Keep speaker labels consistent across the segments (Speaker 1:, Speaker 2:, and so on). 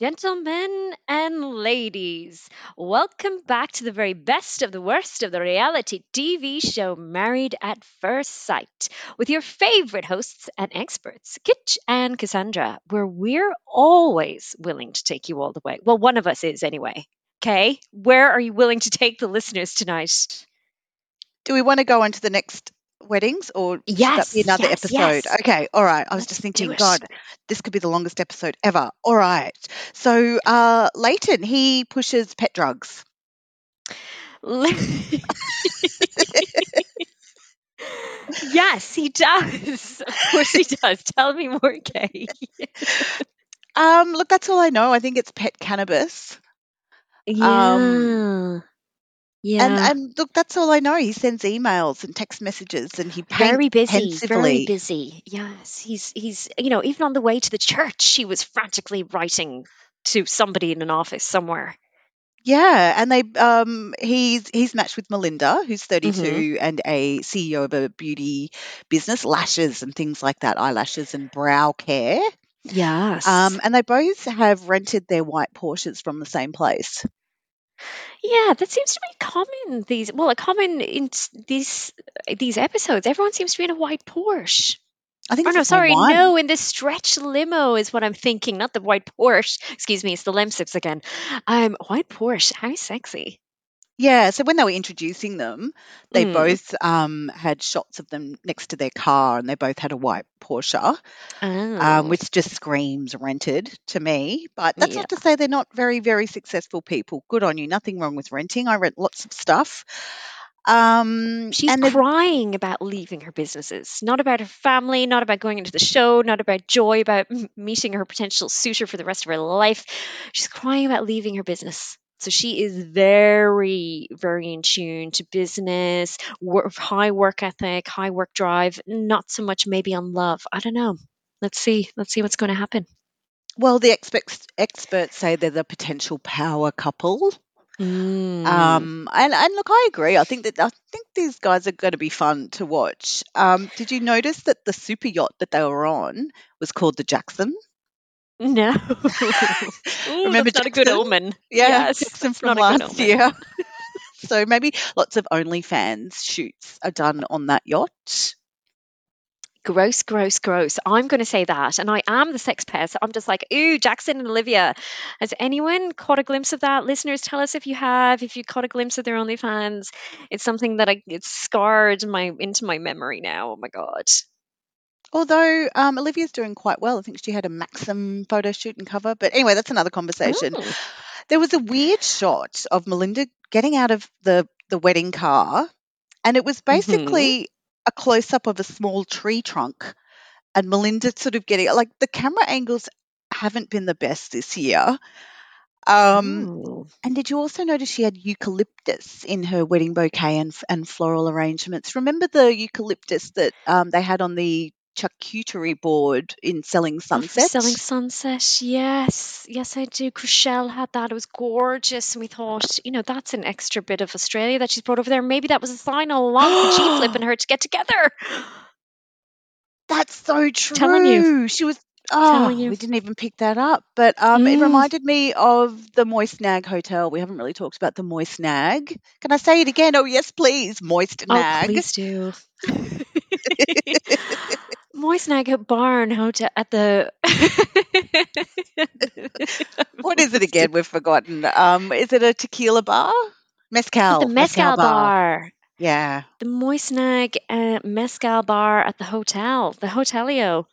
Speaker 1: Gentlemen and ladies, welcome back to the very best of the worst of the reality TV show Married at First Sight with your favorite hosts and experts, Kitzh and Kazandra, where we're always willing to take you all the way. Well, one of us is anyway. Okay, where are you willing to take the listeners tonight?
Speaker 2: Do we want to go on to the next weddings or that
Speaker 1: Yes,
Speaker 2: be another
Speaker 1: yes,
Speaker 2: episode?
Speaker 1: yes.
Speaker 2: Okay, all right. I was
Speaker 1: Let's
Speaker 2: just thinking. God, this could be the longest episode ever. All right. So, uh, Layton, he pushes pet drugs.
Speaker 1: yes, he does. Of course he does. Tell me more, Kay.
Speaker 2: Um, look, that's all I know. I think it's pet cannabis. Um,
Speaker 1: Yeah.
Speaker 2: And
Speaker 1: Yeah.
Speaker 2: and look, that's all I know. He sends emails and text messages, and he paints
Speaker 1: Very busy. Very
Speaker 2: pensively.
Speaker 1: busy. Yes. He's he's you know, even on the way to the church, he was frantically writing to somebody in an office somewhere.
Speaker 2: Yeah, and they um he's he's matched with Melinda, who's
Speaker 1: hmm
Speaker 2: 32 and a CEO of a beauty business, lashes and things like that, eyelashes and brow care.
Speaker 1: Yes.
Speaker 2: Um, and they both have rented their white Porsches from the same place.
Speaker 1: Yeah, that seems to be common these well, a common in s- these these episodes. Everyone seems to be in a white Porsche.
Speaker 2: I think
Speaker 1: Oh
Speaker 2: it's
Speaker 1: no, sorry,
Speaker 2: one.
Speaker 1: no, in the stretch limo is what I'm thinking, not the white Porsche. Excuse me, it's the Lemsips again. Um, white Porsche, how sexy.
Speaker 2: Yeah, so when they were introducing them, they
Speaker 1: Mm.
Speaker 2: both um had shots of them next to their car, and they both had a white Porsche. um,
Speaker 1: Oh,
Speaker 2: which just screams rented to me. But that's
Speaker 1: yeah.
Speaker 2: not to say they're not very, very successful people. Good on you. Nothing wrong with renting. I rent lots of stuff. Um,
Speaker 1: She's
Speaker 2: and they've
Speaker 1: crying about leaving her businesses, not about her family, not about going into the show, not about joy, about m- meeting her potential suitor for the rest of her life. She's crying about leaving her business. So she is very, very in tune to business, work, high work ethic, high work drive, not so much maybe on love. I don't know. Let's see. Let's see what's going to happen.
Speaker 2: well, the experts experts say they're the potential power couple.
Speaker 1: Mm.
Speaker 2: Um, and and look, I agree. I think that I think these guys are going to be fun to watch. Um, did you notice that the super yacht that they were on was called the Jackson?
Speaker 1: No. Ooh,
Speaker 2: Remember
Speaker 1: that's not a good
Speaker 2: Jackson?
Speaker 1: omen.
Speaker 2: Yeah,
Speaker 1: Yes,
Speaker 2: Jackson from
Speaker 1: not a good
Speaker 2: last year. so maybe lots of OnlyFans shoots are done on that yacht.
Speaker 1: Gross, gross, gross. I'm going to say that. And I am the sex pest. I'm just like, ooh, Jackson and Olivia. Has anyone caught a glimpse of that? Listeners, tell us if you have, if you caught a glimpse of their OnlyFans. It's something that I, it's scarred my into my memory now. Oh my God.
Speaker 2: Although um, Olivia's doing quite well. I think she had a Maxim photo shoot and cover. But anyway, that's another conversation.
Speaker 1: Oh.
Speaker 2: There was a weird shot of Melinda getting out of the, the wedding car, and it was basically a close up of a small tree trunk. And Melinda sort of getting like the camera angles haven't been the best this year. Um, and did you also notice she had eucalyptus in her wedding bouquet and, and floral arrangements? Remember the eucalyptus that um, they had on the charcuterie board in Selling
Speaker 1: Oh, for selling
Speaker 2: Sunset?
Speaker 1: sunset. Yes. Yes, I do. Chrishell had that. It was gorgeous. And we thought, you know, that's an extra bit of Australia that she's brought over there. Maybe that was a sign all along for G Flip and her to get together.
Speaker 2: That's so true.
Speaker 1: Telling you.
Speaker 2: She was. Oh,
Speaker 1: you.
Speaker 2: we didn't even pick that up. But um, it
Speaker 1: Mm.
Speaker 2: reminded me of the Moist Nag Hotel. We haven't really talked about the Moist Nag. Can I say it again? Oh, yes, please. Moist Nag.
Speaker 1: Oh,
Speaker 2: Nag.
Speaker 1: please do. Moist Nag Barn Hotel at the.
Speaker 2: what is it again? We've forgotten. Um, is it a tequila bar?
Speaker 1: At the
Speaker 2: Mezcal.
Speaker 1: Mezcal
Speaker 2: bar.
Speaker 1: Bar.
Speaker 2: Yeah.
Speaker 1: The Moist Nag uh, Mezcal Bar at the hotel, the Hotelio.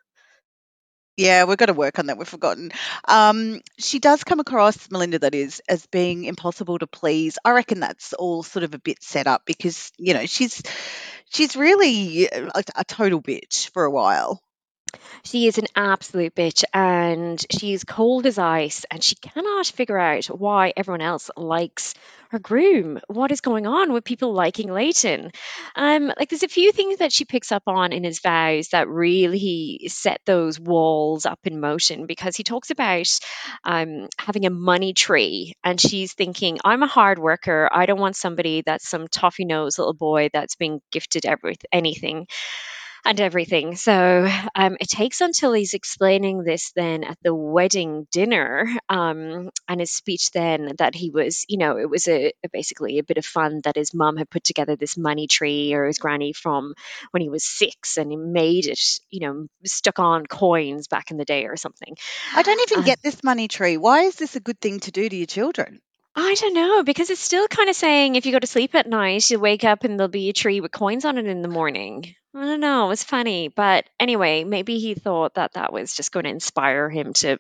Speaker 2: Yeah, we've got to work on that. We've forgotten. Um, she does come across, Melinda, that is, as being impossible to please. I reckon that's all sort of a bit set up because, you know, she's she's really uh, a, a total bitch for a while.
Speaker 1: She is an absolute bitch and she is cold as ice and she cannot figure out why everyone else likes her groom. What is going on with people liking Layton? Um, like there's a few things that she picks up on in his vows that really set those walls up in motion because he talks about um, having a money tree and she's thinking, I'm a hard worker. I don't want somebody that's some toffee nosed little boy that's being gifted every anything. And everything. So um, it takes until he's explaining this then at the wedding dinner um, and his speech then that he was, you know, it was a, a basically a bit of fun that his mum had put together this money tree or his granny from when he was six and he made it, you know, stuck on coins back in the day or something.
Speaker 2: I don't even
Speaker 1: Uh,
Speaker 2: get this money tree. Why is this a good thing to do to your children?
Speaker 1: I don't know because it's still kind of saying if you go to sleep at night, you wake up and there'll be a tree with coins on it in the morning. I don't know. It was funny, but anyway, maybe he thought that that was just going to inspire him to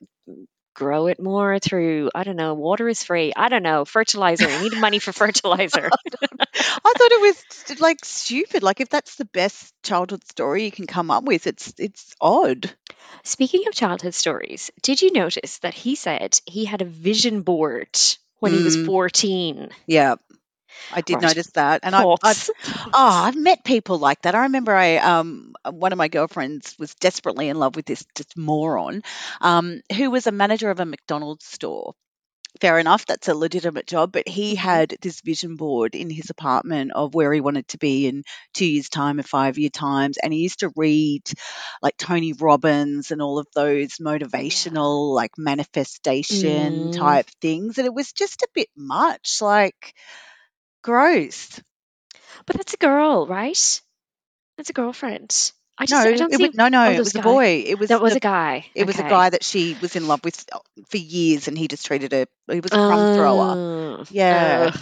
Speaker 1: grow it more through. I don't know. Water is free. I don't know. Fertilizer. He needed money for fertilizer.
Speaker 2: I thought it was like stupid. Like if that's the best childhood story you can come up with, it's it's odd.
Speaker 1: Speaking of childhood stories, did you notice that he said he had a vision board when he was
Speaker 2: Mm.
Speaker 1: 14?
Speaker 2: Yeah, I did
Speaker 1: Right.
Speaker 2: notice that, and I, I
Speaker 1: Thoughts?
Speaker 2: oh, I've met people like that. I remember I um one of my girlfriends was desperately in love with this just moron, um, who was a manager of a McDonald's store. Fair enough, that's a legitimate job, but he
Speaker 1: Mhm.
Speaker 2: had this vision board in his apartment of where he wanted to be in two years' time and five year times. And he used to read like Tony Robbins and all of those motivational, like manifestation
Speaker 1: Mm.
Speaker 2: type things. And it was just a bit much. Like, gross.
Speaker 1: But that's a girl, right? That's a girlfriend. I just
Speaker 2: No,
Speaker 1: I don't
Speaker 2: it
Speaker 1: see
Speaker 2: was, no, no,
Speaker 1: oh,
Speaker 2: it was a boy. It was
Speaker 1: that was
Speaker 2: the-
Speaker 1: a guy.
Speaker 2: It was a guy that she was in love with uh, for years, and he just treated her. He was a crumb thrower.
Speaker 1: Oh,
Speaker 2: Yeah.
Speaker 1: ugh.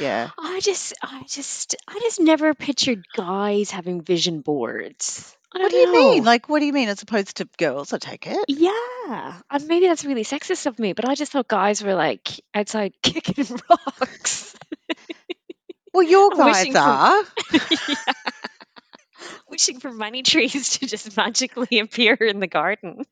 Speaker 2: Yeah.
Speaker 1: I just, I just, I just never pictured guys having vision boards.
Speaker 2: What do you mean? Like, what do you mean? As opposed to girls, I take it.
Speaker 1: yeah, and maybe that's really sexist of me, but I just thought guys were like outside kicking rocks,
Speaker 2: Well, your guys
Speaker 1: wishing for-
Speaker 2: are.
Speaker 1: Yeah. Wishing for money trees to just magically appear in the garden.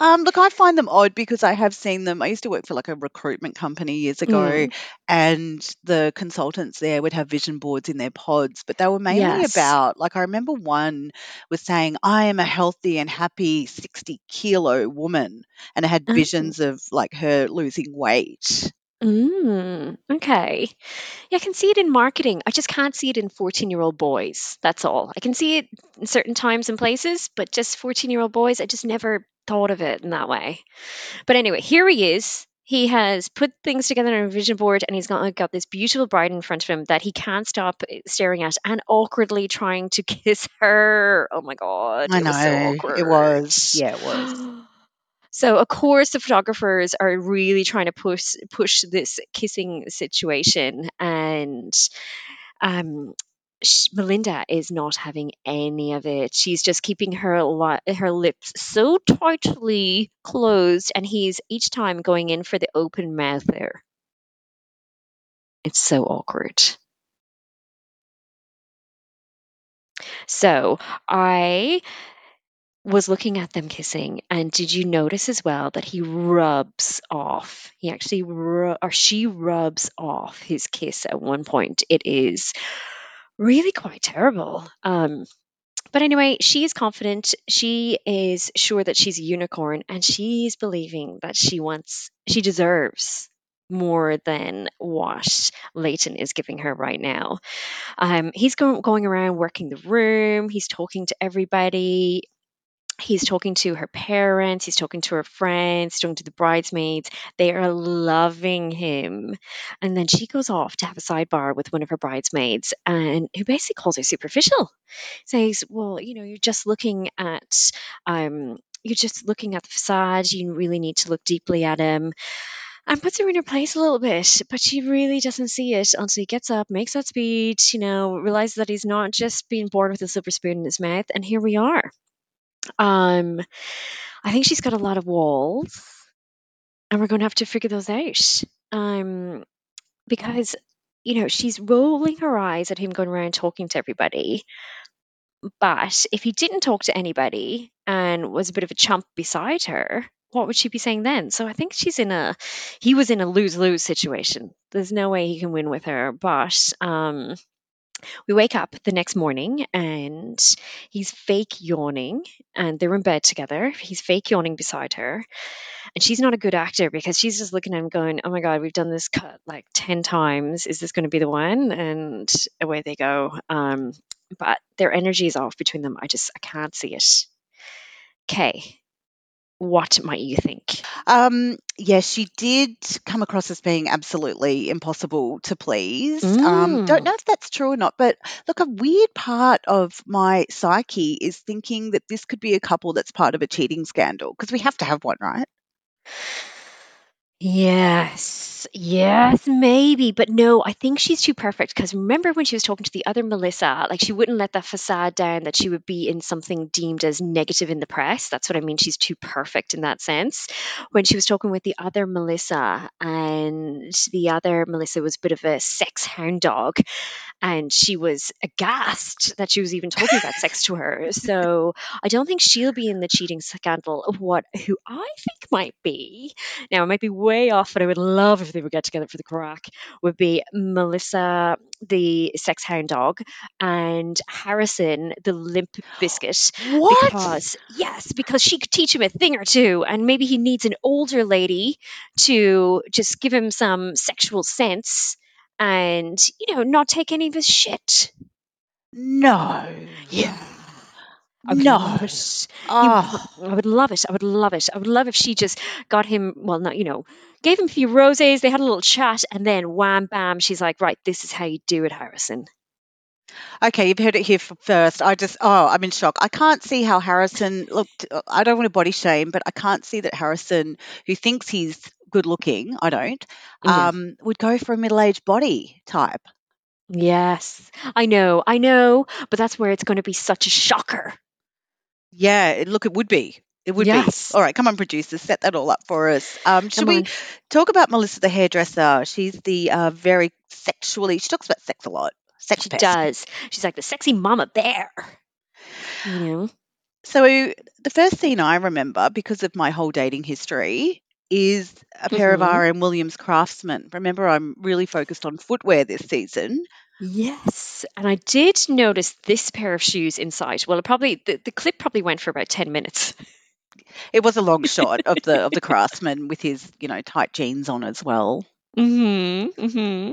Speaker 2: Um, look, I find them odd because I have seen them. I used to work for like a recruitment company years ago,
Speaker 1: Mm.
Speaker 2: and the consultants there would have vision boards in their pods, but they were mainly
Speaker 1: Yes.
Speaker 2: about like I remember one was saying, I am a healthy and happy 60 kilo woman, and it had
Speaker 1: Oh.
Speaker 2: visions of like her losing weight.
Speaker 1: Mm, okay. Yeah, I can see it in marketing. I just can't see it in 14 year old boys. That's all. I can see it in certain times and places, but just 14 year old boys, I just never thought of it in that way. But anyway, here he is. He has put things together on a vision board and he's got, got this beautiful bride in front of him that he can't stop staring at and awkwardly trying to kiss her. Oh my God.
Speaker 2: I
Speaker 1: it was so
Speaker 2: know,
Speaker 1: awkward.
Speaker 2: it was. Yeah, it was.
Speaker 1: So of course the photographers are really trying to push push this kissing situation, and um, Melinda is not having any of it. She's just keeping her li- her lips so tightly closed, and he's each time going in for the open mouth there. It's so awkward. So I was looking at them kissing, and did you notice as well that he rubs off? He actually, ru- or she rubs off his kiss at one point. It is really quite terrible. Um, but anyway, she is confident. She is sure that she's a unicorn, and she's believing that she wants, she deserves more than what Layton is giving her right now. Um, he's go- going around working the room. He's talking to everybody. He's talking to her parents. He's talking to her friends. He's talking to the bridesmaids. They are loving him. And then she goes off to have a sidebar with one of her bridesmaids, and who basically calls her superficial. Says, "Well, you know, you're just looking at, um, you're just looking at the facade. You really need to look deeply at him." and puts her in her place a little bit, but she really doesn't see it until he gets up, makes that speech, you know, realizes that he's not just being born with a silver spoon in his mouth, and here we are. Um, I think she's got a lot of walls, and we're going to have to figure those out. Um, because you know she's rolling her eyes at him going around talking to everybody. But if he didn't talk to anybody and was a bit of a chump beside her, what would she be saying then? So I think she's in a he was in a lose lose situation. There's no way he can win with her. But um we wake up the next morning and he's fake yawning and they're in bed together. He's fake yawning beside her. And she's not a good actor because she's just looking at him going, Oh my god, we've done this cut like ten times. Is this gonna be the one? And away they go. Um but their energy is off between them. I just I can't see it. Okay, what might you think?
Speaker 2: Um, yes, she did come across as being absolutely impossible to please. Um, don't
Speaker 1: Mm.
Speaker 2: know if that's true or not, but look, a weird part of my psyche is thinking that this could be a couple that's part of a cheating scandal because we have to have one, right?
Speaker 1: Yes, yes, maybe, but no, I think she's too perfect because remember when she was talking to the other Melissa, like she wouldn't let that facade down that she would be in something deemed as negative in the press. That's what I mean. She's too perfect in that sense. When she was talking with the other Melissa, and the other Melissa was a bit of a sex hound dog, and she was aghast that she was even talking about sex to her. So I don't think she'll be in the cheating scandal of what who I think might be. Now I might be way off, but I would love if they would get together for the crack. Would be Melissa, the sex hound dog, and Harrison, the limp biscuit.
Speaker 2: What?
Speaker 1: Because yes, because she could teach him a thing or two, and maybe he needs an older lady to just give him some sexual sense and you know not take any of his shit.
Speaker 2: No.
Speaker 1: Yeah. I would
Speaker 2: No.
Speaker 1: love it. You-
Speaker 2: Oh,
Speaker 1: I would love it. I would love it. I would love if she just got him, well, not, you know, gave him a few roses, they had a little chat, and then wham bam, she's like, right, this is how you do it, Harrison.
Speaker 2: okay, you've heard it here first. I just, oh, I'm in shock. I can't see how Harrison, looked. Uh, I don't want to body shame, but I can't see that Harrison, who thinks he's good looking, I don't,
Speaker 1: Yeah.
Speaker 2: um, would go for a middle aged body type.
Speaker 1: Yes, I know, I know, but that's where it's going to be such a shocker.
Speaker 2: Yeah, it- look, it would be. It would
Speaker 1: Yes.
Speaker 2: be. All right, come on, producers, set that all up for us. Um, should
Speaker 1: Come
Speaker 2: we
Speaker 1: on.
Speaker 2: talk about Melissa the hairdresser? She's the uh, very sexually, she talks about sex a lot. Sex
Speaker 1: She
Speaker 2: pest.
Speaker 1: does. She's like the sexy mama bear. You know?
Speaker 2: So the first scene I remember, because of my whole dating history, is a pair of
Speaker 1: Mhm.
Speaker 2: R.M. Williams craftsmen. Remember, I'm really focused on footwear this season.
Speaker 1: Yes, and I did notice this pair of shoes inside. Well, it probably the, the clip probably went for about ten minutes.
Speaker 2: It was a long shot of the of the craftsman with his, you know, tight jeans on as well.
Speaker 1: Mm-hmm. Mm-hmm.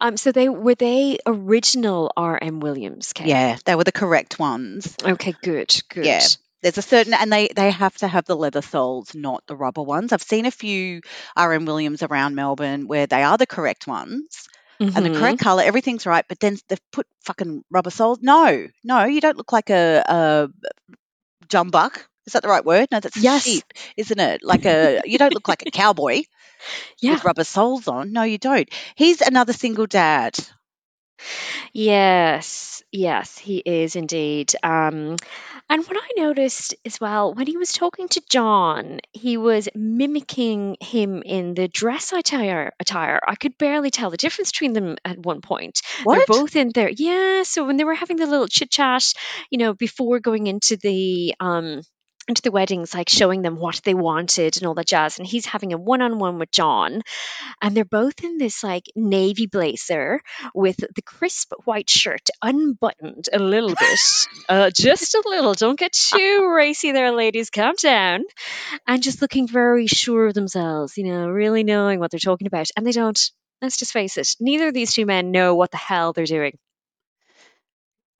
Speaker 1: Um, so they were they original R.M. Williams, Kate?
Speaker 2: Yeah, they were the correct ones.
Speaker 1: Okay, good, good.
Speaker 2: Yeah. There's a certain, and they they have to have the leather soles, not the rubber ones. I've seen a few R.M. Williams around Melbourne where they are the correct ones and the correct color, everything's right, but then they've put fucking rubber soles. No, no, you don't look like a, a jumbuck. Is that the right word? No, that's
Speaker 1: Yes.
Speaker 2: sheep, isn't it? Like a you don't look like a cowboy
Speaker 1: Yeah.
Speaker 2: with rubber soles on. No, you don't. He's another single dad.
Speaker 1: Yes, yes, he is indeed. Um, and what I noticed as well, when he was talking to John, he was mimicking him in the dress attire. Attire, I could barely tell the difference between them at one point.
Speaker 2: What?
Speaker 1: They're both in there. Yeah. So when they were having the little chit chat, you know, before going into the um into the weddings, like showing them what they wanted and all that jazz. And he's having a one on one with John, and they're both in this like navy blazer with the crisp white shirt unbuttoned a little bit, uh, just a little. Don't get too racy there, ladies. Calm down. And just looking very sure of themselves, you know, really knowing what they're talking about. And they don't. Let's just face it. Neither of these two men know what the hell they're doing.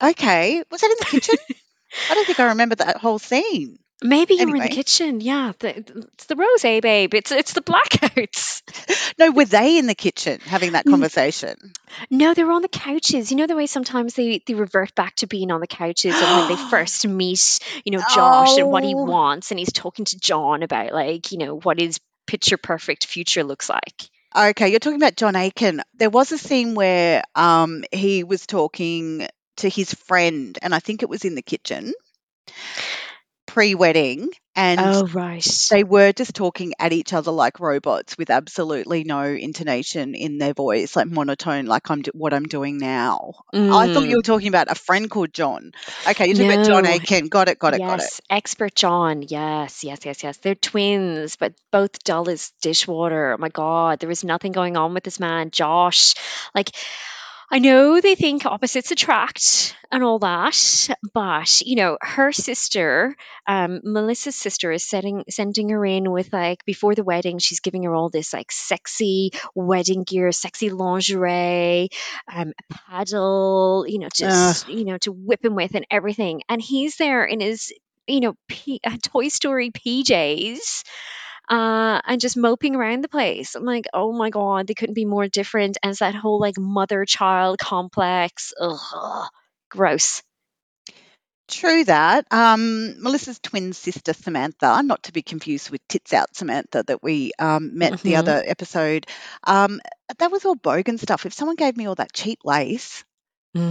Speaker 2: Okay, was that in the kitchen? I don't think I remember that whole scene.
Speaker 1: Maybe you were in the
Speaker 2: Anyway.
Speaker 1: kitchen. Yeah, the, it's the rose, eh, babe? It's it's the blackouts.
Speaker 2: No, were they in the kitchen having that conversation?
Speaker 1: No, they were on the couches. You know the way sometimes they, they revert back to being on the couches and when they first meet, you know, Josh and what he
Speaker 2: Oh.
Speaker 1: wants, and he's talking to John about like, you know, what his picture perfect future looks like.
Speaker 2: Okay, you're talking about John Aiken. There was a scene where um, he was talking to his friend, and I think it was in the kitchen pre-wedding, and
Speaker 1: Oh right.
Speaker 2: they were just talking at each other like robots with absolutely no intonation in their voice, like monotone, like I'm what I'm doing now. I thought you mm. were talking about a friend called John. Okay, you're talking about John
Speaker 1: No.
Speaker 2: Aiken. Got it, got it,
Speaker 1: yes,
Speaker 2: got it.
Speaker 1: expert John. Yes, yes, yes, yes. They're twins, but both dull as dishwater. Oh my God, there was nothing going on with this man, Josh. Like, I know they think opposites attract and all that, but you know, her sister, um, Melissa's sister, is setting sending her in with like before the wedding. She's giving her all this like sexy wedding gear, sexy lingerie, um, a paddle, you know, just you know to whip him with and everything. And he's there in his you know P- uh, Toy Story PJs uh, and just moping around the place. I'm like, oh my god, they couldn't be more different. And it's that whole like mother child complex. Ugh, gross.
Speaker 2: True that. Um, Melissa's twin sister Samantha, not to be confused with Tits Out Samantha that we um, met the
Speaker 1: Mhm.
Speaker 2: other episode, um, that was all bogan stuff. If someone gave me all that cheap lace,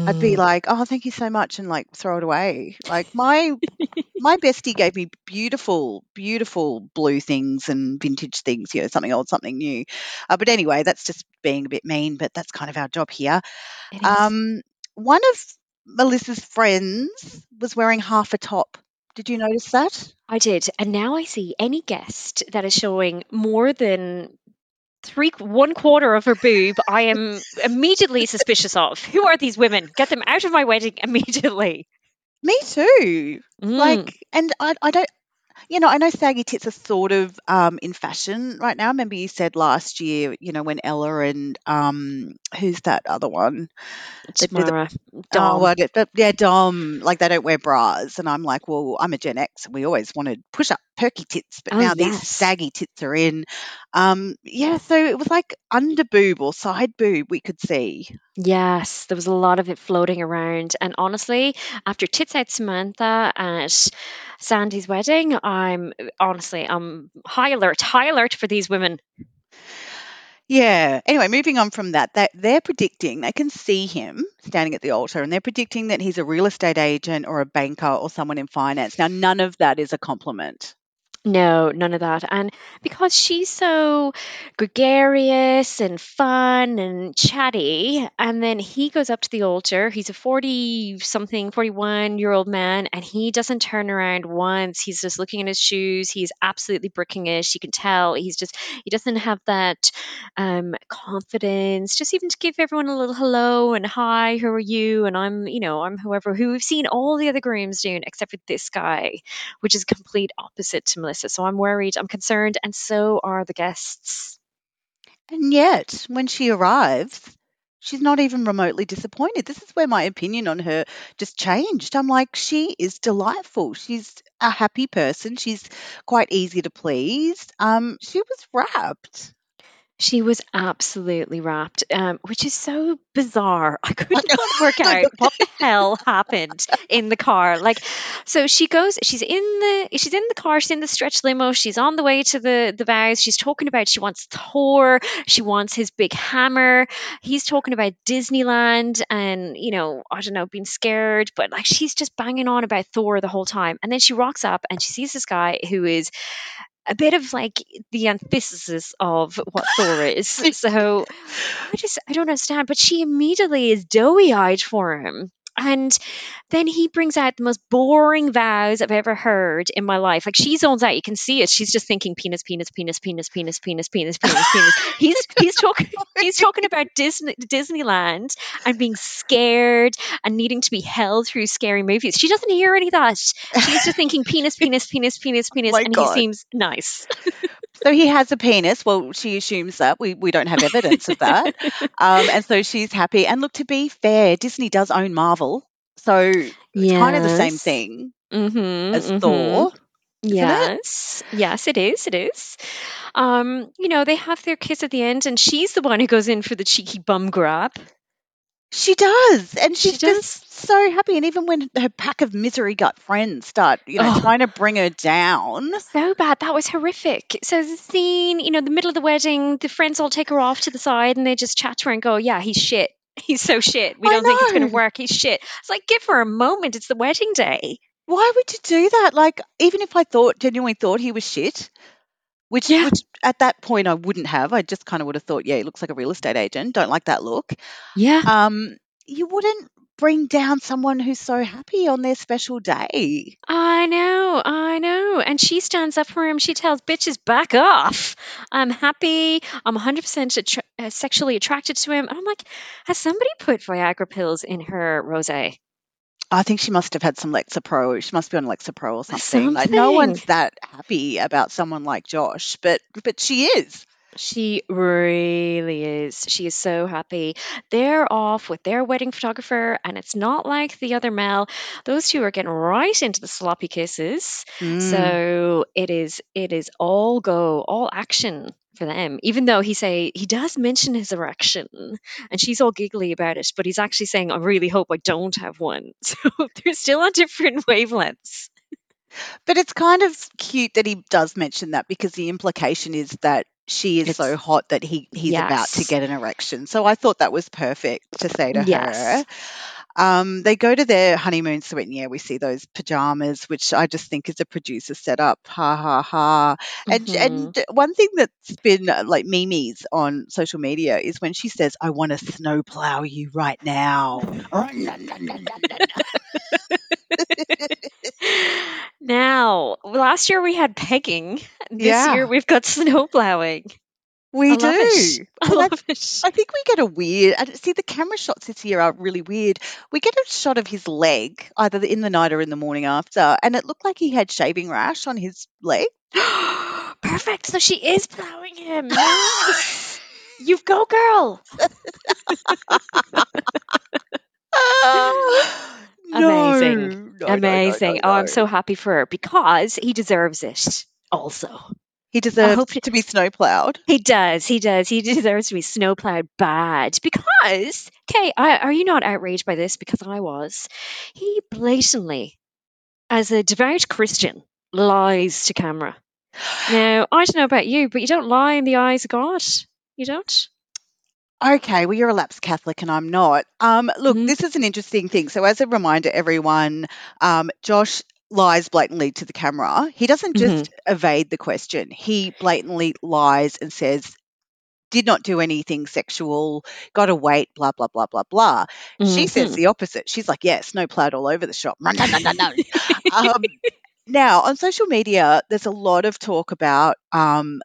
Speaker 2: I'd be
Speaker 1: Mm.
Speaker 2: like, "Oh, thank you so much," and like throw it away. Like my my bestie gave me beautiful, beautiful blue things and vintage things. You know, something old, something new. Uh, but anyway, that's just being a bit mean. But that's kind of our job here. Um, one of Melissa's friends was wearing half a top. Did you notice that?
Speaker 1: I did, and now I see any guest that is showing more than three one quarter of her boob. I am immediately suspicious of. Who are these women? Get them out of my wedding immediately.
Speaker 2: Me too.
Speaker 1: Mm.
Speaker 2: Like, and I, I don't. You know, I know saggy tits are sort of um, in fashion right now. I Remember, you said last year, you know, when Ella and um, who's that other one? They do the
Speaker 1: Tamara,
Speaker 2: Oh, yeah, Dom, like they don't wear bras. And I'm like, well, I'm a Gen X and we always wanted push up perky tits, but
Speaker 1: Oh,
Speaker 2: now these saggy tits are in. Um, yeah, so it was like under boob or side boob we could see.
Speaker 1: Yes, there was a lot of it floating around. And honestly, after Tits Out Samantha at Sandy's wedding, I'm honestly, I'm high alert, high alert for these women.
Speaker 2: Yeah. Anyway, moving on from that, that they're predicting they can see him standing at the altar and they're predicting that he's a real estate agent or a banker or someone in finance. Now, none of that is a compliment.
Speaker 1: No, none of that. And because she's so gregarious and fun and chatty, and then he goes up to the altar. He's a 40 something, 41 year old man, and he doesn't turn around once. He's just looking at his shoes. He's absolutely bricking it. You can tell he's just, he doesn't have that um, confidence, just even to give everyone a little hello and hi, who are you? And I'm, you know, I'm whoever, who we've seen all the other grooms doing, except for this guy which is complete opposite to So I'm worried, I'm concerned, and so are the guests.
Speaker 2: And yet, when she arrives, she's not even remotely disappointed. This is where my opinion on her just changed. I'm like, she is delightful. She's a happy person. She's quite easy to please. Um, she was wrapped.
Speaker 1: She was absolutely wrapped, um, which is so bizarre. I could not work out what the hell happened in the car. Like, so she goes, she's in the, she's in the car, she's in the stretch limo, she's on the way to the the vows. She's talking about she wants Thor, she wants his big hammer. He's talking about Disneyland and you know, I don't know, being scared, but like she's just banging on about Thor the whole time. And then she rocks up and she sees this guy who is a bit of like the antithesis of what Thor is. So I just I don't understand. But she immediately is doughy eyed for him. And then he brings out the most boring vows I've ever heard in my life. Like she zones out, you can see it. She's just thinking penis, penis, penis, penis, penis, penis, penis, penis, penis. He's he's talking he's talking about Disney Disneyland and being scared and needing to be held through scary movies. She doesn't hear any of that. She's just thinking penis, penis, penis, penis, penis,
Speaker 2: my
Speaker 1: and
Speaker 2: God.
Speaker 1: he seems nice.
Speaker 2: So he has a penis. Well, she assumes that. We, we don't have evidence of that. Um, and so she's happy. And look, to be fair, Disney does own Marvel. So it's kind of the same thing
Speaker 1: Mm-hmm,
Speaker 2: as
Speaker 1: mm-hmm.
Speaker 2: Thor. isn't it?
Speaker 1: Yes, yes, it is. It is. Um, you know, they have their kiss at the end, and she's the one who goes in for the cheeky bum grab.
Speaker 2: She does. And
Speaker 1: She
Speaker 2: she's just so happy. And even when her pack of misery gut friends start, you know,
Speaker 1: Oh.
Speaker 2: trying to bring her down.
Speaker 1: So bad. That was horrific. So the scene, you know, the middle of the wedding, the friends all take her off to the side and they just chat to her and go, "Yeah, he's shit. He's so shit. We don't think it's going to
Speaker 2: know.
Speaker 1: work. He's shit." It's like, give her a moment. It's the wedding day.
Speaker 2: Why would you do that? Like, even if I thought, genuinely thought he was shit, which,
Speaker 1: Yeah.
Speaker 2: which at that point I wouldn't have. I just kind of would have thought, yeah, he looks like a real estate agent. Don't like that look.
Speaker 1: Yeah.
Speaker 2: Um, you wouldn't bring down someone who's so happy on their special day.
Speaker 1: I know, I know. And she stands up for him. She tells bitches, back off. I'm happy. I'm 100% attra- uh, sexually attracted to him. And I'm like, has somebody put Viagra pills in her rose?
Speaker 2: I think she must have had some Lexapro. She must be on Lexapro or something. Like no one's that happy about someone like Josh, but but she is.
Speaker 1: She really is. She is so happy. They're off with their wedding photographer, and it's not like the other Mel. Those two are getting right into the sloppy kisses. Mm. So it is it is all go, all action for them. Even though he say he does mention his erection, and she's all giggly about it, but he's actually saying, "I really hope I don't have one." So they're still on different wavelengths.
Speaker 2: But it's kind of cute that he does mention that because the implication is that she is it's, so hot that he he's yes. about to get an erection. So I thought that was perfect to say to yes. her. Um, they go to their honeymoon suite, and yeah, we see those pajamas, which I just think is a producer setup. Ha ha ha! And mm-hmm. and one thing that's been uh, like memes on social media is when she says, "I want to snowplow you right now."
Speaker 1: now, last year we had pegging. This yeah. year we've got snowplowing.
Speaker 2: We
Speaker 1: I
Speaker 2: do.
Speaker 1: I love it.
Speaker 2: I think we get a weird. See, the camera shots this year are really weird. We get a shot of his leg, either in the night or in the morning after, and it looked like he had shaving rash on his leg.
Speaker 1: Perfect. So she is plowing him. you go, girl. Amazing.
Speaker 2: No,
Speaker 1: Amazing.
Speaker 2: No,
Speaker 1: oh, I'm so happy for her because he deserves it also.
Speaker 2: He deserves to be snowplowed.
Speaker 1: He does. He does. He deserves to be snowplowed bad because, Kay, are you not outraged by this? Because I was. He blatantly, as a devout Christian, lies to camera. Now, I don't know about you, but you don't lie in the eyes of God. You don't.
Speaker 2: Okay, well, you're a lapsed Catholic and I'm not. Um, look, mm-hmm. this is an interesting thing. So, as a reminder, everyone, um, Josh lies blatantly to the camera. He doesn't just mm-hmm. evade the question, he blatantly lies and says, did not do anything sexual, got to wait, blah, blah, blah, blah, blah. Mm-hmm. She says mm-hmm. the opposite. She's like, yeah, snow plowed all over the shop. Um, now, on social media, there's a lot of talk about um,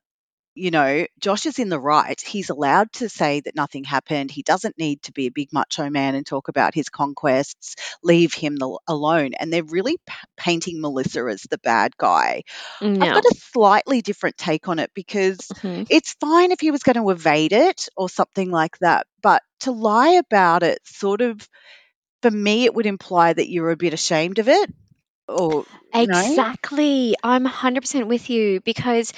Speaker 2: you know, Josh is in the right. He's allowed to say that nothing happened. He doesn't need to be a big macho man and talk about his conquests. Leave him the, alone. And they're really p- painting Melissa as the bad guy. No. I've got a slightly different take on it because mm-hmm. it's fine if he was going to evade it or something like that. But to lie about it, sort of, for me, it would imply that you're a bit ashamed of it. Or,
Speaker 1: exactly. Know? I'm 100% with you because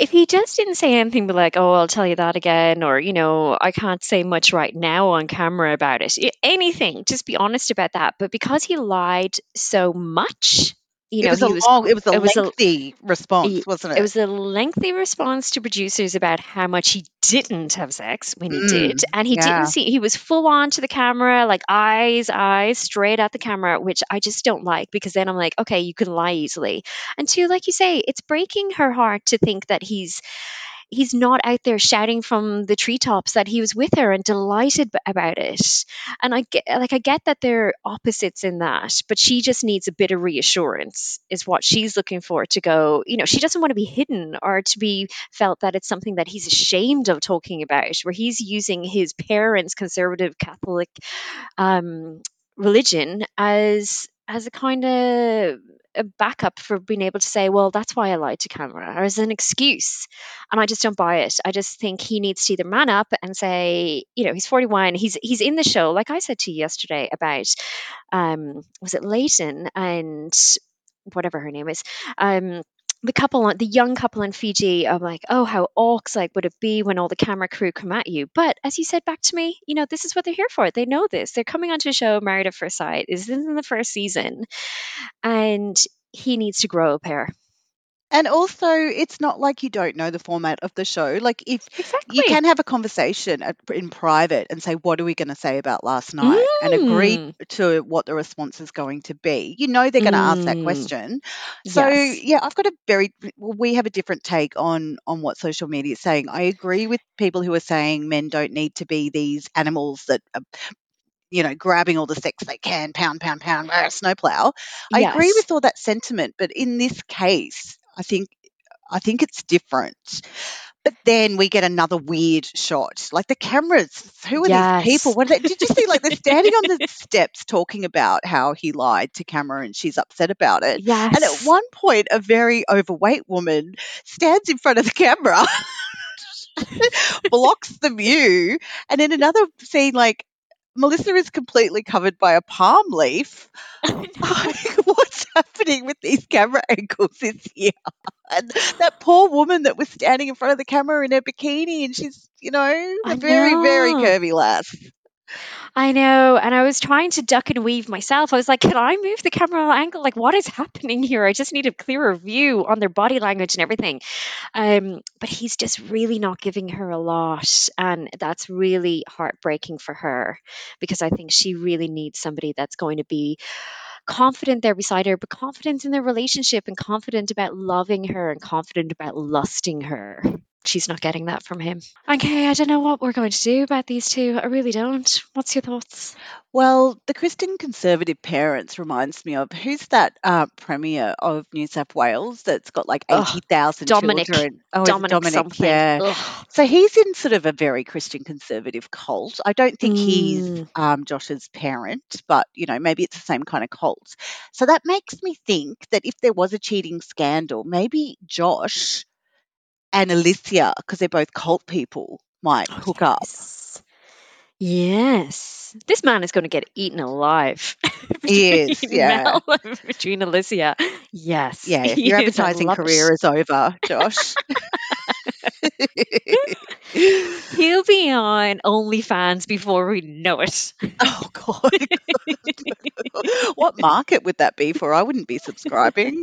Speaker 1: if he just didn't say anything but like, oh, I'll tell you that again, or, you know, I can't say much right now on camera about it, anything, just be honest about that. But because he lied so much, you know,
Speaker 2: it was, a
Speaker 1: was,
Speaker 2: long, it was a it was lengthy a, response, wasn't it?
Speaker 1: It was a lengthy response to producers about how much he didn't have sex when he mm, did, and he yeah. didn't see. He was full on to the camera, like eyes, eyes, straight at the camera, which I just don't like because then I'm like, okay, you can lie easily. And two, like you say, it's breaking her heart to think that he's he's not out there shouting from the treetops that he was with her and delighted about it. And I get like I get that they're opposites in that, but she just needs a bit of reassurance is what she's looking for to go, you know, she doesn't want to be hidden or to be felt that it's something that he's ashamed of talking about, where he's using his parents' conservative Catholic um, religion as as a kind of a backup for being able to say, well, that's why I lied to camera, or as an excuse. And I just don't buy it. I just think he needs to either man up and say, you know, he's 41, he's he's in the show, like I said to you yesterday about um was it Layton and whatever her name is. Um the couple on the young couple in Fiji are like, oh, how awks like would it be when all the camera crew come at you? But as you said back to me, you know, this is what they're here for. They know this. They're coming onto a show, Married at First Sight. This Is in the first season? And he needs to grow a pair.
Speaker 2: And also, it's not like you don't know the format of the show. Like, if
Speaker 1: exactly.
Speaker 2: you can have a conversation in private and say, What are we going to say about last night? Mm. And agree mm. to what the response is going to be. You know, they're going to mm. ask that mm. question. So, yes. yeah, I've got a very, well, we have a different take on, on what social media is saying. I agree with people who are saying men don't need to be these animals that are, you know, grabbing all the sex they can, pound, pound, pound, snowplow. I agree with all that sentiment, but in this case, I think I think it's different. But then we get another weird shot. Like the cameras, who are these people? What are they, did you see? Like they're standing on the steps talking about how he lied to camera and she's upset about it. Yes. And at one point, a very overweight woman stands in front of the camera, blocks the view, and in another scene, like Melissa is completely covered by a palm leaf. What's happening with these camera angles this year? And that poor woman that was standing in front of the camera in her bikini, and she's, you know, a
Speaker 1: I
Speaker 2: very, very curvy lass.
Speaker 1: I know. And I was trying to duck and weave myself. I was like, can I move the camera angle? Like, what is happening here? I just need a clearer view on their body language and everything. Um, but he's just really not giving her a lot. And that's really heartbreaking for her because I think she really needs somebody that's going to be confident there beside her, but confident in their relationship and confident about loving her and confident about lusting her. She's not getting that from him. Okay, I don't know what we're going to do about these two. I really don't. What's your thoughts?
Speaker 2: Well, the Christian Conservative parents reminds me of who's that uh, premier of New South Wales that's got like
Speaker 1: Ugh,
Speaker 2: 80,000
Speaker 1: Dominic.
Speaker 2: children? Oh,
Speaker 1: Dominic
Speaker 2: Dominic?
Speaker 1: something.
Speaker 2: Yeah.
Speaker 1: Ugh.
Speaker 2: So he's in sort of a very Christian conservative cult. I don't think he's
Speaker 1: Mm,
Speaker 2: um, Josh's parent, but you know maybe it's the same kind of cult. So that makes me think that if there was a cheating scandal, maybe Josh and Alicia, because they're both cult people, might
Speaker 1: oh,
Speaker 2: hook up.
Speaker 1: yes. Yes. This man is going to get eaten alive
Speaker 2: He is, yeah,
Speaker 1: Mel, between Alicia. Yes,
Speaker 2: yeah. Your advertising career is over, Josh.
Speaker 1: He'll be on OnlyFans before we know it.
Speaker 2: oh God, what market would that be for? I wouldn't be subscribing.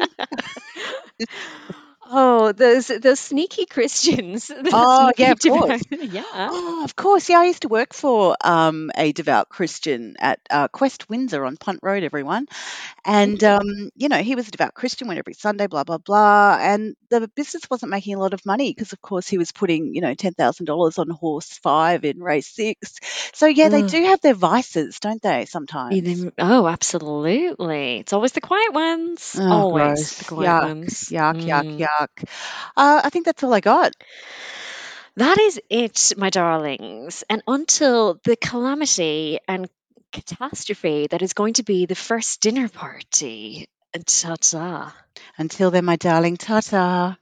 Speaker 1: Oh, those those sneaky Christians.
Speaker 2: Oh yeah, of
Speaker 1: sneaky
Speaker 2: course.
Speaker 1: Yeah.
Speaker 2: Oh, of course. Yeah, I used to work for um, a devout Christian at uh, Quest Windsor on Punt Road, everyone. And,
Speaker 1: Mm.
Speaker 2: um, you know, he was a devout Christian, went every Sunday, blah, blah, blah. And the business wasn't making a lot of money because, of course, he was putting, you know, $10,000 on horse five in race six. So, yeah, they
Speaker 1: Ugh.
Speaker 2: do have their vices, don't they, sometimes?
Speaker 1: Oh, absolutely. It's always the quiet ones.
Speaker 2: Oh,
Speaker 1: Always the
Speaker 2: gross.
Speaker 1: quiet
Speaker 2: Yuck,
Speaker 1: ones.
Speaker 2: yuck, yuck,
Speaker 1: Mm.
Speaker 2: Uh, I think that's all I got.
Speaker 1: That is it, my darlings. And until the calamity and catastrophe that is going to be the first dinner party. Ta ta.
Speaker 2: Until then, my darling, ta ta.